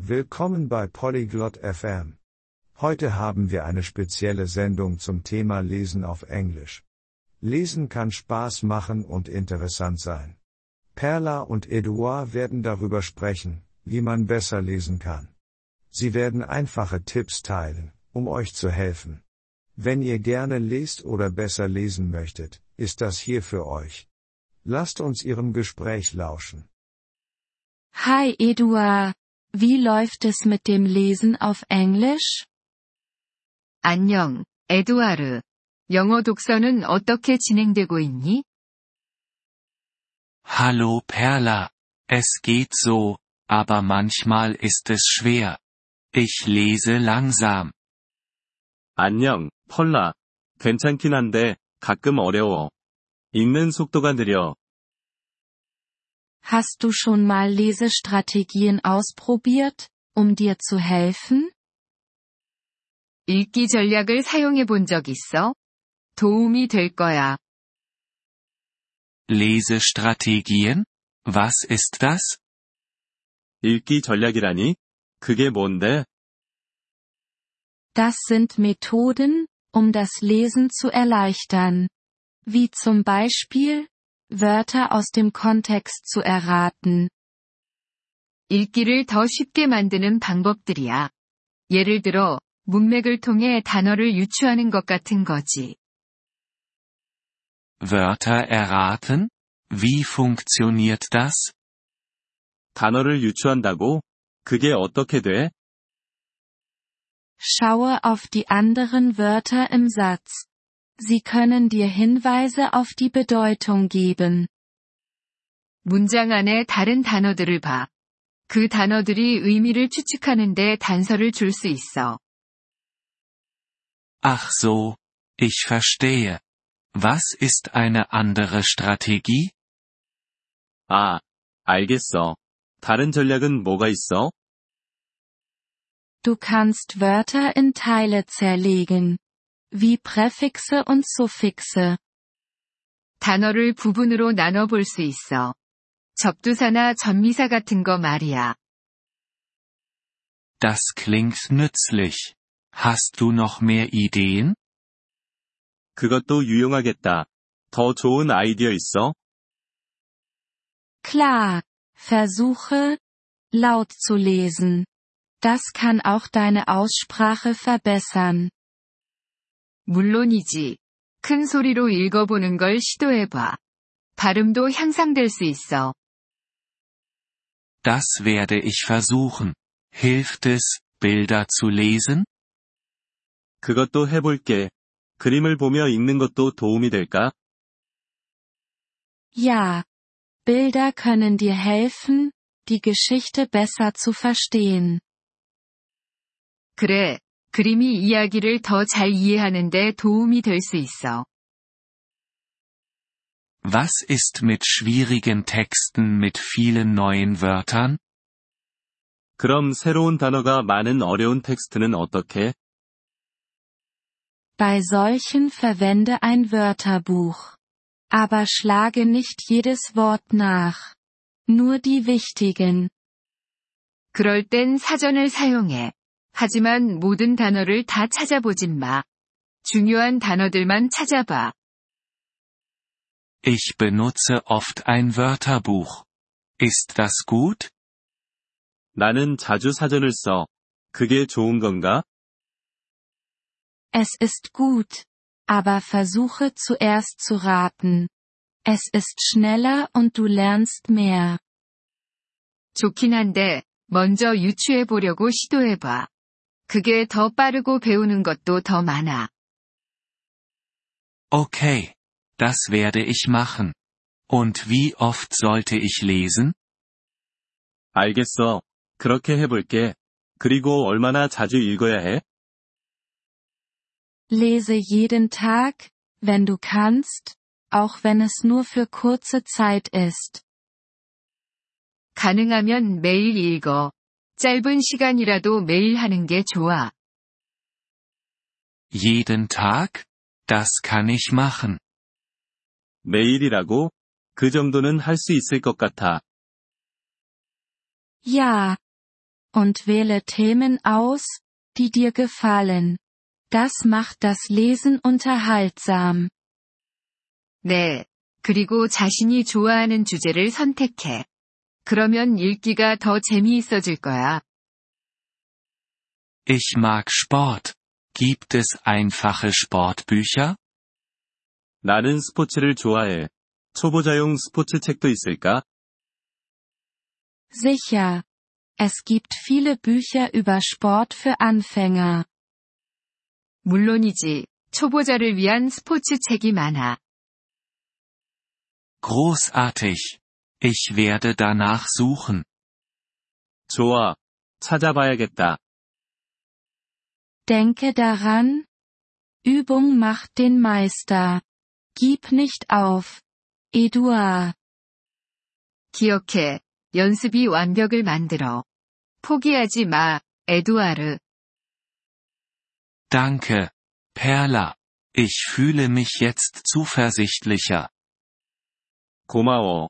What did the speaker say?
Willkommen bei Polyglot FM. Heute haben wir eine spezielle Sendung zum Thema Lesen auf Englisch. Lesen kann Spaß machen und interessant sein. Perla und Eduard werden darüber sprechen, wie man besser lesen kann. Sie werden einfache Tipps teilen, um euch zu helfen. Wenn ihr gerne lest oder besser lesen möchtet, ist das hier für euch. Lasst uns ihrem Gespräch lauschen. Hi Eduard, wie läuft es mit dem Lesen auf Englisch? 안녕, 에두아르. 영어 독서는 어떻게 진행되고 있니? Hallo Perla. Es geht so, aber manchmal ist es schwer. Ich lese langsam. 안녕, 펄라. 괜찮긴 한데, 가끔 어려워. 읽는 속도가 느려. Hast du schon mal Lesestrategien ausprobiert, um dir zu helfen? 읽기 전략을 사용해 본 적 있어? 도움이 될 거야. Lesestrategien? Was ist das? 읽기 전략이라니? 그게 뭔데? Das sind Methoden, um das Lesen zu erleichtern. Wie zum Beispiel, Wörter aus dem Kontext zu erraten. 읽기를 더 쉽게 만드는 방법들이야. 예를 들어, 문맥을 통해 단어를 유추하는 것 같은 거지. Wörter erraten? Wie funktioniert das? 단어를 유추한다고? 그게 어떻게 돼? Schaue auf die anderen Wörter im Satz. Sie können dir Hinweise auf die Bedeutung geben. 문장 안에 다른 단어들을 봐. 그 단어들이 의미를 추측하는데 단서를 줄 수 있어. Ach so, ich verstehe. Was ist eine andere Strategie? 아, 알겠어. 다른 전략은 뭐가 있어? Du kannst Wörter in Teile zerlegen. Wie Präfixe und Suffixe. 단어를 부분으로 나눠 볼 수 있어. 접두사나 전미사 같은 거 말이야. Das klingt nützlich. Hast du noch mehr Ideen? 그것도 유용하겠다. 더 좋은 아이디어 있어? Klar. Versuche, laut zu lesen. Das kann auch deine Aussprache verbessern. 물론이지. 큰 소리로 읽어보는 걸 시도해봐. 발음도 향상될 수 있어. Das werde ich versuchen. Hilft es, Bilder zu lesen? 그것도 해볼게. 그림을 보며 읽는 것도 도움이 될까? Ja. Bilder können dir helfen, die Geschichte besser zu verstehen. 그래, 그림이 이야기를 더 잘 이해하는데 도움이 될 수 있어. Was ist mit schwierigen Texten mit vielen neuen Wörtern? 그럼 새로운 단어가 많은 어려운 텍스트는 어떻게? Bei solchen verwende ein Wörterbuch. Aber schlage nicht jedes Wort nach. Nur die wichtigen. 그럴 땐 사전을 사용해. 하지만 모든 단어를 다 찾아보진 마. 중요한 단어들만 찾아봐. Ich benutze oft ein Wörterbuch. Ist das gut? 나는 자주 사전을 써. 그게 좋은 건가? Es ist gut. Aber versuche zuerst zu raten. Es ist schneller und du lernst mehr. 좋긴 한데, 먼저 유추해 보려고 시도해봐. 그게 더 빠르고 배우는 것도 더 많아. Okay. Das werde ich machen. Und wie oft sollte ich lesen? 알겠어. 그렇게 해볼게. 그리고 얼마나 자주 읽어야 해? Lese jeden Tag, wenn du kannst, auch wenn es nur für kurze Zeit ist. 가능하면 매일 읽어. 짧은 시간이라도 매일 하는 게 좋아. Jeden Tag? Das kann ich machen. 매일이라고? 그 정도는 할 수 있을 것 같아. Ja. und wähle Themen aus, die dir gefallen. Das macht das Lesen unterhaltsam. 네. 그리고 자신이 좋아하는 주제를 선택해. 그러면 읽기가 더 재미있어질 거야. Ich mag Sport. Gibt es einfache Sportbücher? 나는 스포츠를 좋아해. 초보자용 스포츠 책도 있을까? Sicher. Es gibt viele Bücher über Sport für Anfänger. 물론이지. 초보자를 위한 스포츠 책이 많아. Großartig. Ich werde danach suchen. 좋아. 찾아봐야겠다. Denke daran. Übung macht den Meister. Gib nicht auf. Eduard. 기억해. 연습이 완벽을 만들어. 포기하지 마, 에두아르. Danke, Perla. Ich fühle mich jetzt zuversichtlicher. 고마워,